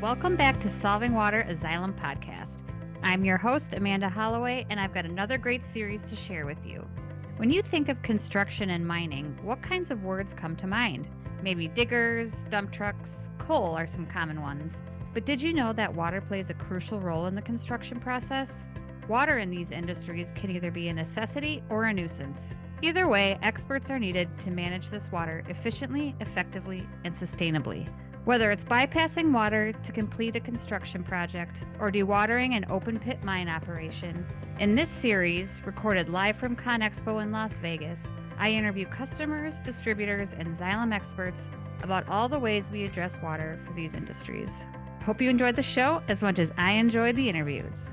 Welcome back to Solving Water a Xylem Podcast. I'm your host, Amanda Holloway, and I've got another great series to share with you. When you think of construction and mining, what kinds of words come to mind? Maybe diggers, dump trucks, coal are some common ones. But did you know that water plays a crucial role in the construction process? Water in these industries can either be a necessity or a nuisance. Either way, experts are needed to manage this water efficiently, effectively, and sustainably. Whether it's bypassing water to complete a construction project or dewatering an open pit mine operation, in this series, recorded live from ConExpo in Las Vegas, I interview customers, distributors, and Xylem experts about all the ways we address water for these industries. Hope you enjoyed the show as much as I enjoyed the interviews.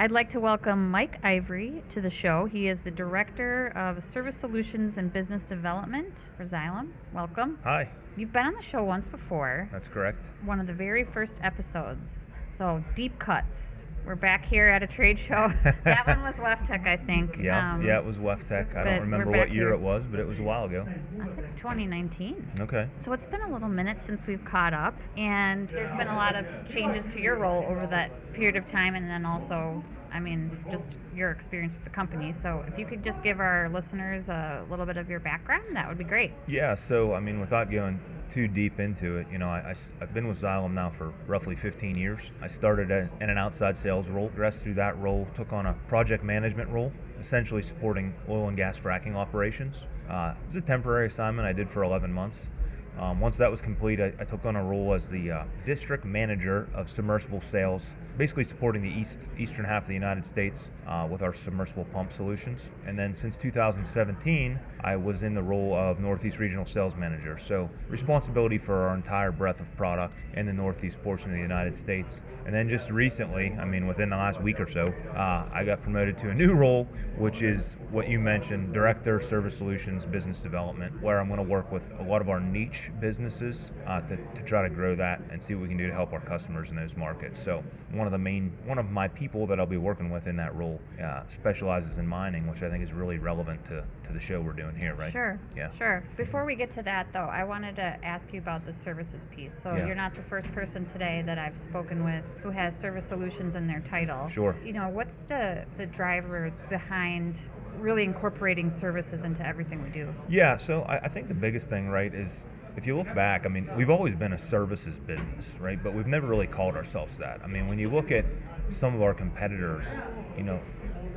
I'd like to welcome Mike Ivory to the show. He is the Director of Service Solutions and Business Development for Xylem. Welcome. Hi, You've been on the show once before, that's correct. one of the very first episodes. So, deep cuts. We're back here at a trade show. that one was WEFTEC, I think. Yeah, Um, yeah, it was WEFTEC. I don't remember what year here. it was, but it was a while ago. I think 2019. Okay. So it's been a little minute since we've caught up, and there's been a lot of changes to your role over that period of time, and then also, I mean, just your experience with the company. So if you could just give our listeners a little bit of your background, that would be great. Yeah, so I mean, without going too deep into it, you know, I, have been with Xylem now for roughly 15 years. I started a, in an outside sales role, progressed through that role, took on a project management role, essentially supporting oil and gas fracking operations. Uh, it was a temporary assignment I did for 11 months. Um, once that was complete, I, I took on a role as the uh, district manager of submersible sales, basically supporting the east eastern half of the United States uh, with our submersible pump solutions. And then since 2017, I was in the role of Northeast Regional Sales Manager, so responsibility for our entire breadth of product in the Northeast portion of the United States. And then just recently, I mean, within the last week or so, uh, I got promoted to a new role, which is what you mentioned, Director Service Solutions Business Development, where I'm going to work with a lot of our niche businesses uh, to, to try to grow that and see what we can do to help our customers in those markets. So one of the main, one of my people that I'll be working with in that role uh, specializes in mining, which I think is really relevant to, to the show we're doing here, right? Sure. Yeah. Sure. Before we get to that, though, I wanted to ask you about the services piece. So Yeah. you're not the first person today that I've spoken with who has service solutions in their title. Sure. You know, what's the the driver behind really incorporating services into everything we do? Yeah, so I, I think the biggest thing, right, is if you look back, I mean, we've always been a services business, right? But we've never really called ourselves that. I mean, when you look at some of our competitors, you know,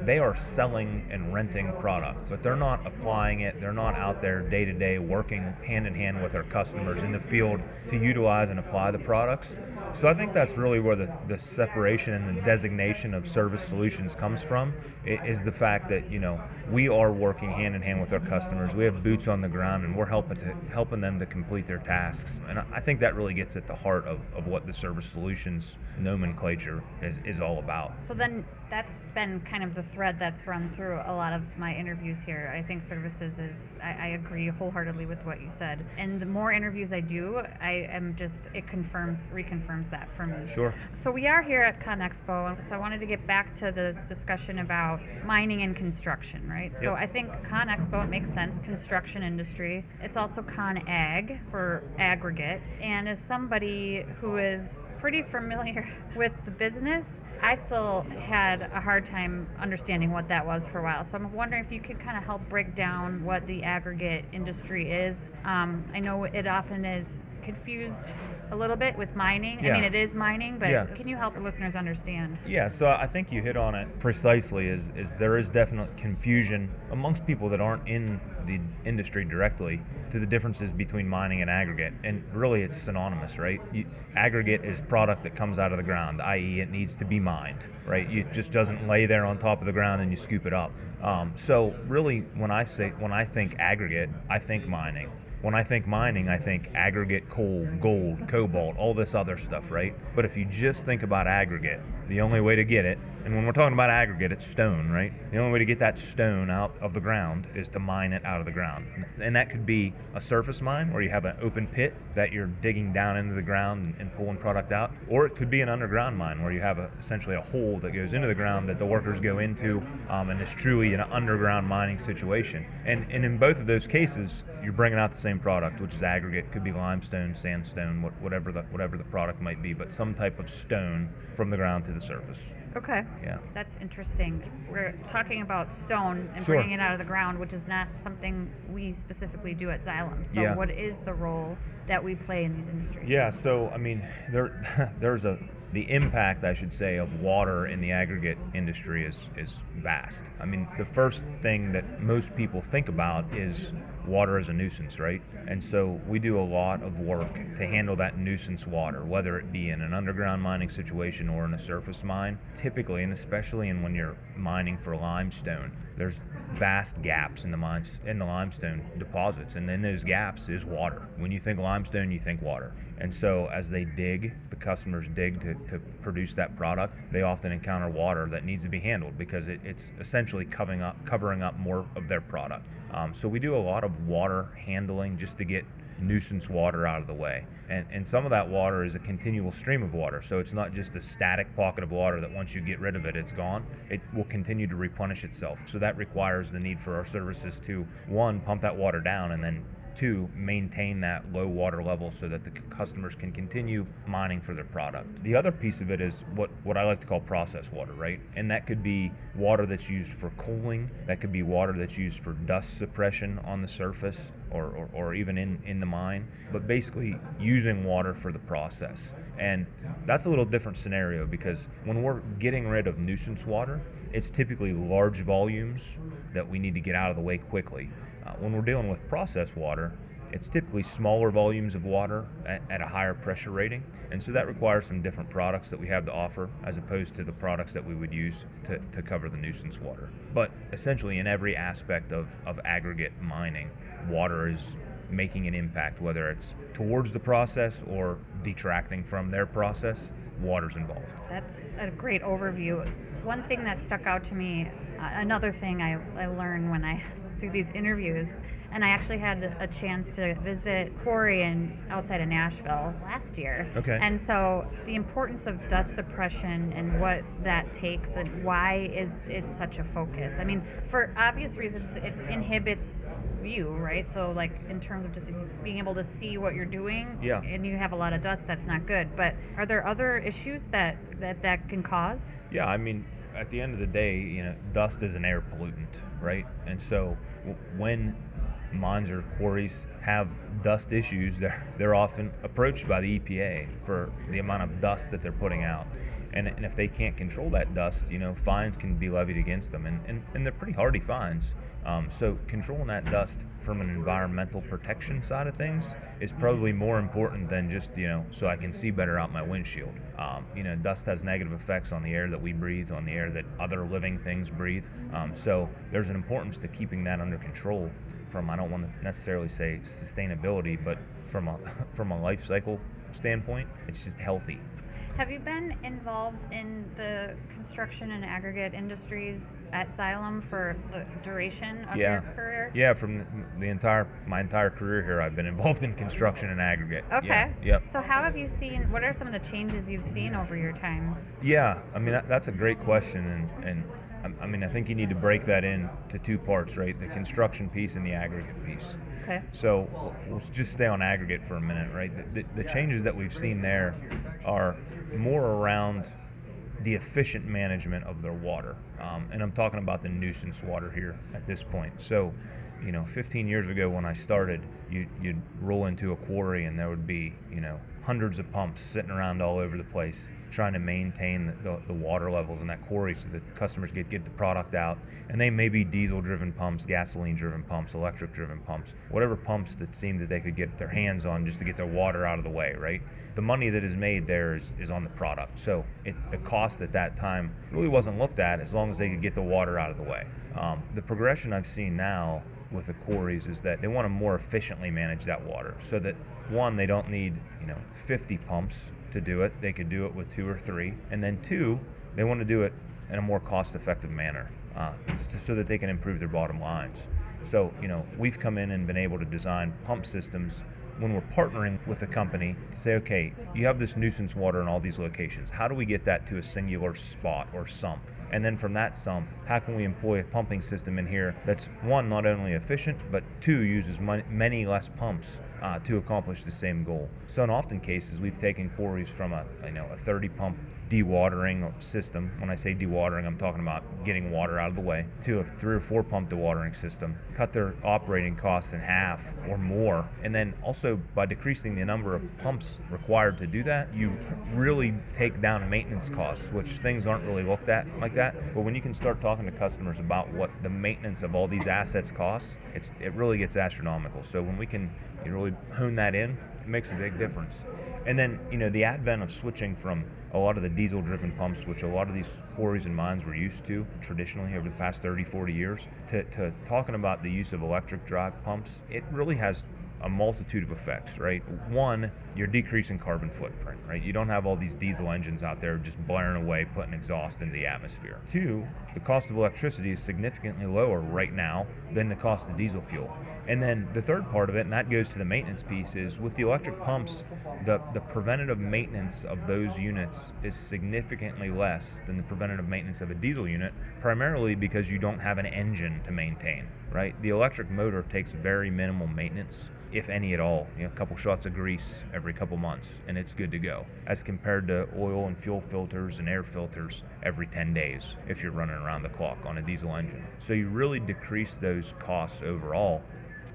they are selling and renting product, but they're not applying it. They're not out there day to day working hand in hand with their customers in the field to utilize and apply the products. So I think that's really where the, the separation and the designation of service solutions comes from is the fact that, you know, we are working hand in hand with our customers. We have boots on the ground and we're helping to helping them to complete their tasks. And I think that really gets at the heart of, of what the service solutions nomenclature is, is all about. So then that's been kind of the thread that's run through a lot of my interviews here. I think services is, I, I agree wholeheartedly with what you said. And the more interviews I do, I am just, it confirms, reconfirms that for me. Sure. So we are here at ConExpo, and so I wanted to get back to this discussion about mining and construction, right? So I think ConExpo, it makes sense, construction industry. It's also ConAgg for aggregate. And as somebody who is pretty familiar with the business, I still had a hard time understanding what that was for a while. So I'm wondering if you could kind of help break down what the aggregate industry is. Um, I know it often is confused a little bit with mining. I mean, it is mining, but Yeah. can you help the listeners understand? Yeah, so I think you hit on it precisely. Is is there is definite confusion amongst people that aren't in the industry directly to the differences between mining and aggregate, and really it's synonymous, right? You, aggregate is product that comes out of the ground, i.e., it needs to be mined, right? It just doesn't lay there on top of the ground and you scoop it up. Um, so really, when I say when I think aggregate, I think mining. When I think mining, I think aggregate coal, gold, cobalt, all this other stuff, right? But if you just think about aggregate, the only way to get it, and when we're talking about aggregate, it's stone, right? The only way to get that stone out of the ground is to mine it out of the ground. And that could be a surface mine where you have an open pit that you're digging down into the ground and, pulling product out, or it could be an underground mine where you have a, essentially a hole that goes into the ground that the workers go into, um, and it's truly an underground mining situation. And, and in both of those cases, you're bringing out the same same product, which is aggregate, could be limestone, sandstone, whatever the whatever the product might be, but some type of stone from the ground to the surface. Okay. Yeah. That's interesting. We're talking about stone and Sure. bringing it out of the ground, which is not something we specifically do at Xylem. So, Yeah. what is the role that we play in these industries? Yeah, so I mean, there there's a the impact I should say of water in the aggregate industry is is vast. I mean, the first thing that most people think about is water is a nuisance, right? And so we do a lot of work to handle that nuisance water, whether it be in an underground mining situation or in a surface mine. Typically, and especially in when you're mining for limestone, there's vast gaps in the mines in the limestone deposits, and in those gaps is water. When you think limestone, you think water. And so as they dig, the customers dig to, to produce that product, they often encounter water that needs to be handled because it, it's essentially covering up covering up more of their product. Um, so we do a lot of water handling just to get nuisance water out of the way. And, and some of that water is a continual stream of water. So it's not just a static pocket of water that once you get rid of it, it's gone. It will continue to replenish itself. So that requires the need for our services to, one, pump that water down and then two, maintain that low water level so that the customers can continue mining for their product. The other piece of it is what, what I like to call process water, right? And that could be water that's used for cooling, that could be water that's used for dust suppression on the surface or, or, or even in, in the mine, but basically using water for the process. And that's a little different scenario because when we're getting rid of nuisance water, it's typically large volumes that we need to get out of the way quickly. Uh, when we're dealing with processed water, it's typically smaller volumes of water at, at a higher pressure rating, and so that requires some different products that we have to offer as opposed to the products that we would use to, to cover the nuisance water. But essentially, in every aspect of, of aggregate mining, water is making an impact, whether it's towards the process or detracting from their process, water's involved. That's a great overview. One thing that stuck out to me, uh, another thing I, I learned when I do these interviews, and I actually had a chance to visit Quarry in outside of Nashville last year. Okay. And so the importance of dust suppression and what that takes and why is it such a focus? I mean, for obvious reasons, it inhibits view, right? So like in terms of just being able to see what you're doing, Yeah. and you have a lot of dust, that's not good. But are there other issues that that, that can cause? Yeah, I mean, at the end of the day, you know, dust is an air pollutant, right? And so w- when mines or quarries have dust issues, they're they're often approached by the EPA for the amount of dust that they're putting out. And, and if they can't control that dust, you know, fines can be levied against them, and, and, and they're pretty hardy fines. Um, so controlling that dust from an environmental protection side of things is probably more important than just you know so I can see better out my windshield. Um, you know, dust has negative effects on the air that we breathe, on the air that other living things breathe. Um, so there's an importance to keeping that under control. From I don't want to necessarily say sustainability, but from a from a life cycle standpoint, it's just healthy. Have you been involved in the construction and aggregate industries at Xylem for the duration of yeah, your career? yeah. From the- entire my entire career here, I've been involved in construction and aggregate. Okay. Yeah, yep. So, how have you seen? What are some of the changes you've seen over your time? Yeah, I mean that, that's a great question, and and I- I mean I think you need to break that into two parts, right? The construction piece and the aggregate piece. Okay. So we'll- we'll just stay on aggregate for a minute, right? The, the, the changes that we've seen there are more around the efficient management of their water, um, and I'm talking about the nuisance water here at this point. So, you know, 15 years ago when I started, you, you'd roll into a quarry and there would be, you know, hundreds of pumps sitting around all over the place trying to maintain the, the, the water levels in that quarry so that customers get get the product out. And they may be diesel driven pumps, gasoline driven pumps, electric driven pumps, whatever pumps that seem that they could get their hands on just to get their water out of the way, right? The money that is made there is, is on the product. So it, the cost at that time really wasn't looked at as long as they could get the water out of the way. Um, the progression I've seen now with the quarries is that they want to more efficiently manage that water so that one they don't need you know 50 pumps to do it. They could do it with two or three. And then two they want to do it in a more cost effective manner uh, so that they can improve their bottom lines. So you know we've come in and been able to design pump systems when we're partnering with a company to say okay you have this nuisance water in all these locations. How do we get that to a singular spot or sump And then from that sump, how can we employ a pumping system in here that's one, not only efficient, but two, uses many less pumps uh, to accomplish the same goal. So in often cases, we've taken quarries from a, you know, a 30 pump dewatering system. When I say dewatering, I'm talking about getting water out of the way to a three or four pump dewatering system, cut their operating costs in half or more. And then also by decreasing the number of pumps required to do that, you really take down maintenance costs, which things aren't really looked at like that. But when you can start talking to customers about what the maintenance of all these assets costs, it's, it really gets astronomical. So when we can really hone that in, it makes a big difference. And then, you know, the advent of switching from a lot of the diesel driven pumps, which a lot of these quarries and mines were used to traditionally over the past 30, 40 years, to, to talking about the use of electric drive pumps, it really has a multitude of effects, right? One, you're decreasing carbon footprint, right? You don't have all these diesel engines out there just blaring away, putting exhaust into the atmosphere. Two, the cost of electricity is significantly lower right now than the cost of diesel fuel. And then the third part of it, and that goes to the maintenance piece, is with the electric pumps, the, the preventative maintenance of those units is significantly less than the preventative maintenance of a diesel unit, primarily because you don't have an engine to maintain, right? The electric motor takes very minimal maintenance if any at all, you know, a couple shots of grease every couple months, and it's good to go. As compared to oil and fuel filters and air filters every 10 days if you're running around the clock on a diesel engine. So you really decrease those costs overall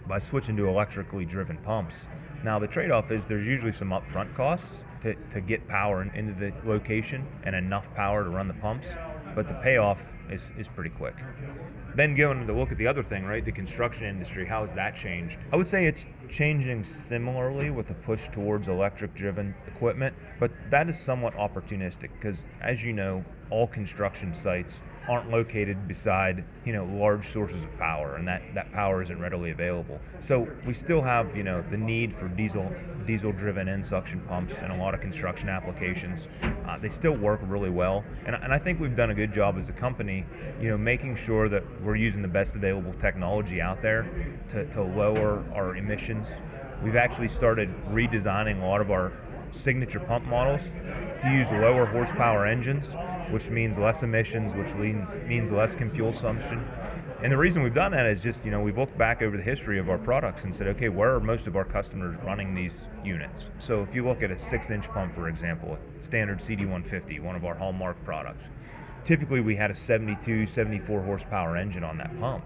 by switching to electrically driven pumps. Now, the trade off is there's usually some upfront costs to, to get power into the location and enough power to run the pumps, but the payoff is, is pretty quick. Then going to look at the other thing, right? The construction industry, how has that changed? I would say it's changing similarly with a push towards electric driven equipment, but that is somewhat opportunistic because, as you know, all construction sites aren't located beside you know large sources of power and that, that power isn't readily available. So we still have you know the need for diesel diesel driven end suction pumps in a lot of construction applications. Uh, they still work really well and, and I think we've done a good job as a company you know making sure that we're using the best available technology out there to, to lower our emissions. We've actually started redesigning a lot of our signature pump models to use lower horsepower engines, which means less emissions, which means, means less fuel consumption. And the reason we've done that is just, you know, we've looked back over the history of our products and said, okay, where are most of our customers running these units? So if you look at a six inch pump, for example, standard CD150, one of our hallmark products, typically we had a 72, 74 horsepower engine on that pump.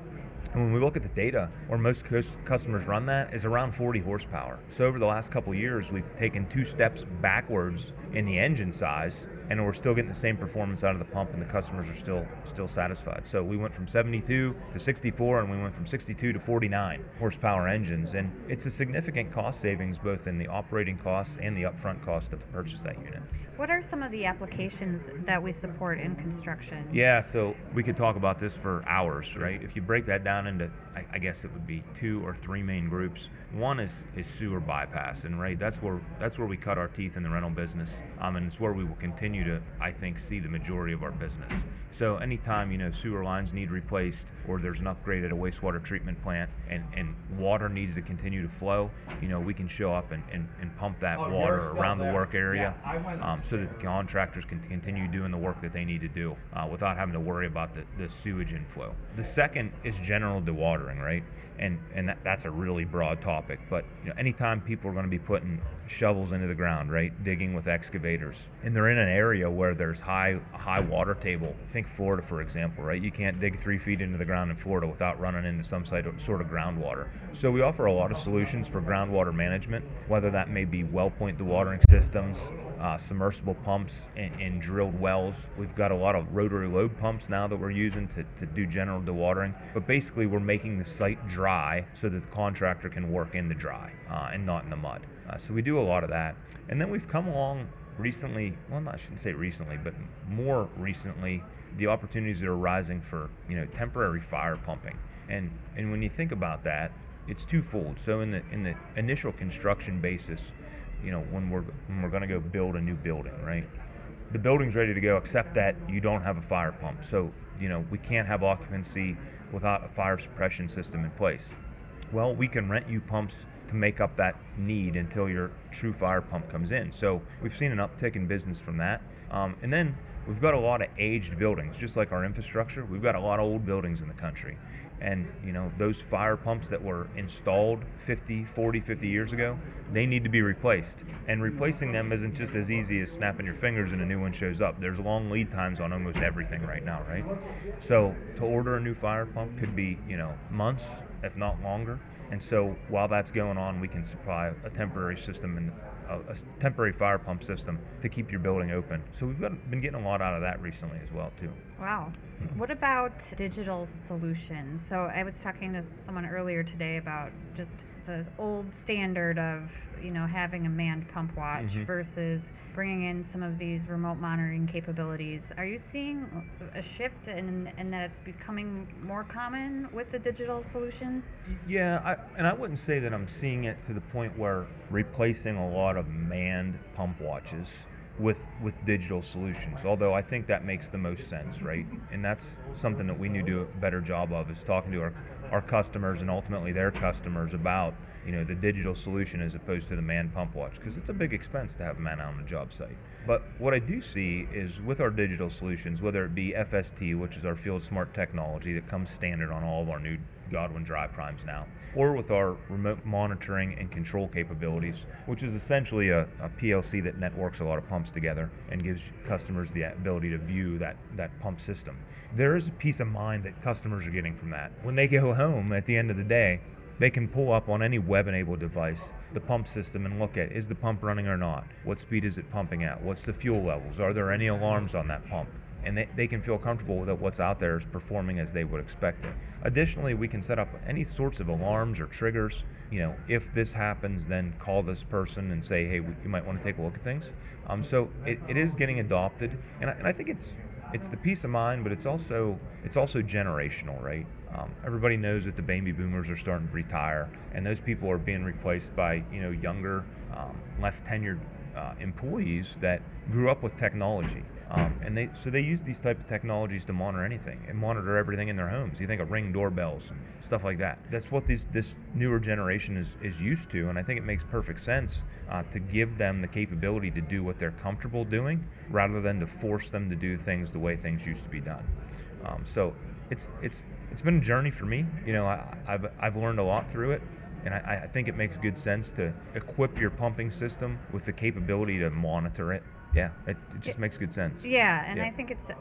And when we look at the data, where most customers run that is around 40 horsepower. So over the last couple years, we've taken two steps backwards in the engine size, and we're still getting the same performance out of the pump, and the customers are still still satisfied. So we went from 72 to 64, and we went from 62 to 49 horsepower engines, and it's a significant cost savings both in the operating costs and the upfront cost of to purchase that unit. What are some of the applications that we support in construction? Yeah, so we could talk about this for hours, right? If you break that down into I, I, guess it would be two or three main groups. One is, is sewer bypass, and right that's where that's where we cut our teeth in the rental business, um, and it's where we will continue to I think see the majority of our business. So anytime you know sewer lines need replaced, or there's an upgrade at a wastewater treatment plant, and, and water needs to continue to flow, you know we can show up and, and, and pump that oh, water around the work area, yeah, um, so that the contractors can continue doing the work that they need to do uh, without having to worry about the, the sewage inflow. The second is general dewatering right? And and that, that's a really broad topic. But you know, anytime people are going to be putting shovels into the ground, right, digging with excavators, and they're in an area where there's high high water table. Think Florida, for example, right? You can't dig three feet into the ground in Florida without running into some sort of groundwater. So we offer a lot of solutions for groundwater management, whether that may be well point dewatering systems, uh, submersible pumps, and, and, drilled wells. We've got a lot of rotary lobe pumps now that we're using to, to do general dewatering. But basically, we're making the site dry so that the contractor can work in the dry uh, and not in the mud. Uh, so we do a lot of that. And then we've come along recently, well, I shouldn't say recently, but more recently, the opportunities that are rising for you know temporary fire pumping. And and when you think about that, it's twofold. So in the in the initial construction basis, you know when we're when we're going to go build a new building, right? The building's ready to go, except that you don't have a fire pump. So you know we can't have occupancy without a fire suppression system in place. Well, we can rent you pumps to make up that need until your true fire pump comes in. So we've seen an uptick in business from that. Um, and then we've got a lot of aged buildings, just like our infrastructure. We've got a lot of old buildings in the country. And, you know, those fire pumps that were installed 50, 40, 50 years ago, they need to be replaced. And replacing them isn't just as easy as snapping your fingers and a new one shows up. There's long lead times on almost everything right now, right? So to order a new fire pump could be, you know, months, if not longer. And so while that's going on, we can supply a temporary system a, temporary fire pump system to keep your building open. So we've got, been getting a lot out of that recently as well too. Wow. What about digital solutions? So I was talking to someone earlier today about just the old standard of you know having a manned pump watch mm-hmm. versus bringing in some of these remote monitoring capabilities. Are you seeing a shift in, in that it's becoming more common with the digital solutions? Yeah, I, and I wouldn't say that I'm seeing it to the point where replacing a lot of manned pump watches with with digital solutions. Although I think that makes the most sense, right? And that's something that we need to do a better job of is talking to our our customers and ultimately their customers about you know the digital solution as opposed to the man pump watch because it's a big expense to have a man out on a job site. But what I do see is with our digital solutions, whether it be FST, which is our field smart technology that comes standard on all of our new Godwin dry primes now, or with our remote monitoring and control capabilities, which is essentially a, a, PLC that networks a lot of pumps together and gives customers the ability to view that, that pump system. There is a peace of mind that customers are getting from that. When they go home at the end of the day, they can pull up on any web enabled device the pump system and look at is the pump running or not? What speed is it pumping at? What's the fuel levels? Are there any alarms on that pump? And they, they can feel comfortable that what's out there is performing as they would expect it. Additionally, we can set up any sorts of alarms or triggers. You know, if this happens, then call this person and say, hey, we, you might want to take a look at things. Um, so it, it is getting adopted, and I, and I think it's it's the peace of mind, but it's also it's also generational, right? Um, everybody knows that the baby boomers are starting to retire, and those people are being replaced by you know younger, um, less tenured uh, employees that grew up with technology. Um, and they so they use these type of technologies to monitor anything and monitor everything in their homes. You think of ring doorbells and stuff like that. That's what this this newer generation is is used to, and I think it makes perfect sense uh, to give them the capability to do what they're comfortable doing, rather than to force them to do things the way things used to be done. Um, so it's it's it's been a journey for me. You know, I, have I've learned a lot through it. And I, I think it makes good sense to equip your pumping system with the capability to monitor it yeah, it, it just makes good sense. Yeah, and yeah. I think it's uh,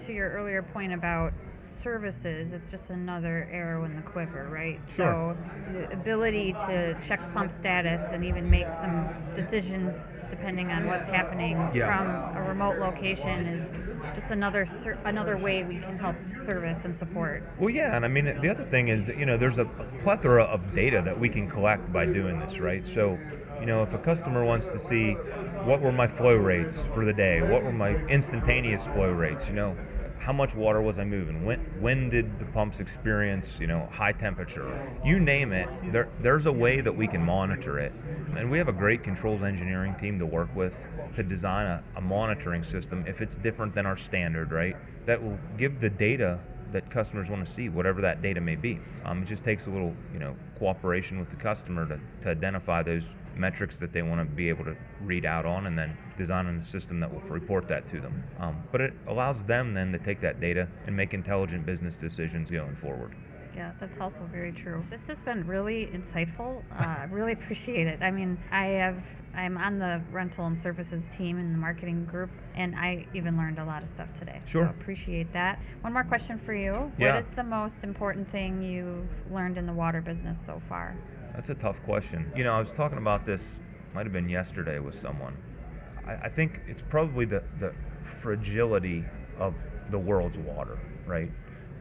to your earlier point about services, it's just another arrow in the quiver, right? Sure. So the ability to check pump status and even make some decisions depending on what's happening yeah. from a remote location is just another another way we can help service and support. Well, yeah, and I mean the other thing is that you know there's a plethora of data that we can collect by doing this, right? So you know if a customer wants to see what were my flow rates for the day, what were my instantaneous flow rates, you know how much water was I moving? When when did the pumps experience you know high temperature? You name it. There there's a way that we can monitor it, and we have a great controls engineering team to work with to design a, a monitoring system if it's different than our standard, right? That will give the data that customers want to see, whatever that data may be. Um, it just takes a little, you know, cooperation with the customer to, to identify those metrics that they want to be able to read out on, and then designing a system that will report that to them. Um, but it allows them then to take that data and make intelligent business decisions going forward. Yeah, that's also very true. This has been really insightful. Uh, I really appreciate it. I mean, I have I'm on the rental and services team in the marketing group, and I even learned a lot of stuff today. Sure. So appreciate that. One more question for you. Yeah. What is the most important thing you've learned in the water business so far? That's a tough question. You know, I was talking about this might have been yesterday with someone. I, I think it's probably the the fragility of the world's water, right?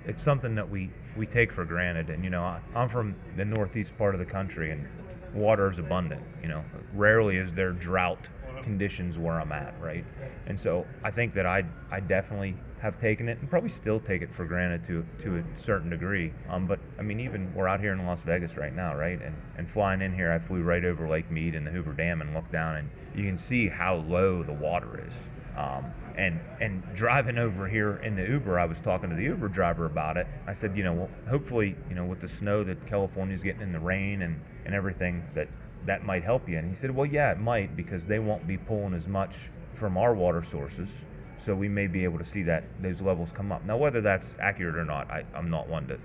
It's something that we we take for granted. And you know, I, I'm from the northeast part of the country, and water is abundant. You know, rarely is there drought conditions where I'm at, right? And so I think that I I definitely have taken it and probably still take it for granted to to a certain degree. Um, but I mean, even we're out here in Las Vegas right now, right? And and flying in here, I flew right over Lake Mead and the Hoover Dam and looked down, and you can see how low the water is. Um, and and driving over here in the Uber, I was talking to the Uber driver about it. I said, you know, well, hopefully, you know, with the snow that California's getting in the rain and, and everything, that that might help you. And he said, Well, yeah, it might because they won't be pulling as much from our water sources. So we may be able to see that those levels come up. Now, whether that's accurate or not, I, I'm not one to,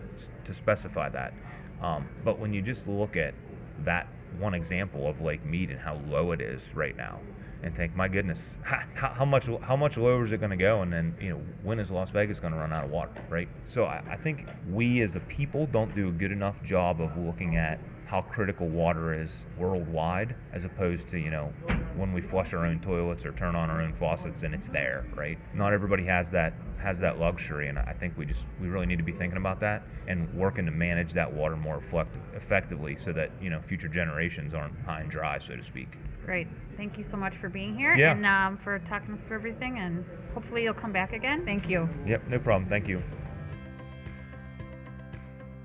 to specify that. Um, but when you just look at that one example of Lake Mead and how low it is right now, and think, my goodness, how, how much how much lower is it going to go? And then you know, when is Las Vegas going to run out of water, right? So I, I think we as a people don't do a good enough job of looking at how critical water is worldwide as opposed to you know when we flush our own toilets or turn on our own faucets and it's there right? Not everybody has that has that luxury and i think we just we really need to be thinking about that and working to manage that water more effectively so that you know future generations aren't high and dry so to speak. It's great. Thank you so much for being here yeah. and um, for talking us through everything and hopefully you'll come back again. Thank you. Yep no problem. Thank you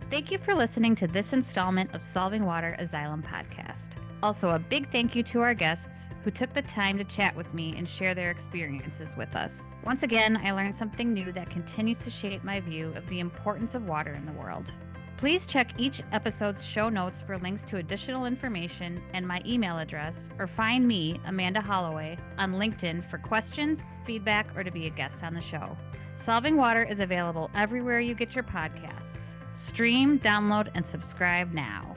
Thank you for listening to this installment of Solving Water, a Xylem podcast. Also, a big thank you to our guests who took the time to chat with me and share their experiences with us. Once again, I learned something new that continues to shape my view of the importance of water in the world. Please check each episode's show notes for links to additional information and my email address, or find me, Amanda Holloway, on LinkedIn for questions, feedback, or to be a guest on the show. Solving Water is available everywhere you get your podcasts. Stream, download, and subscribe now.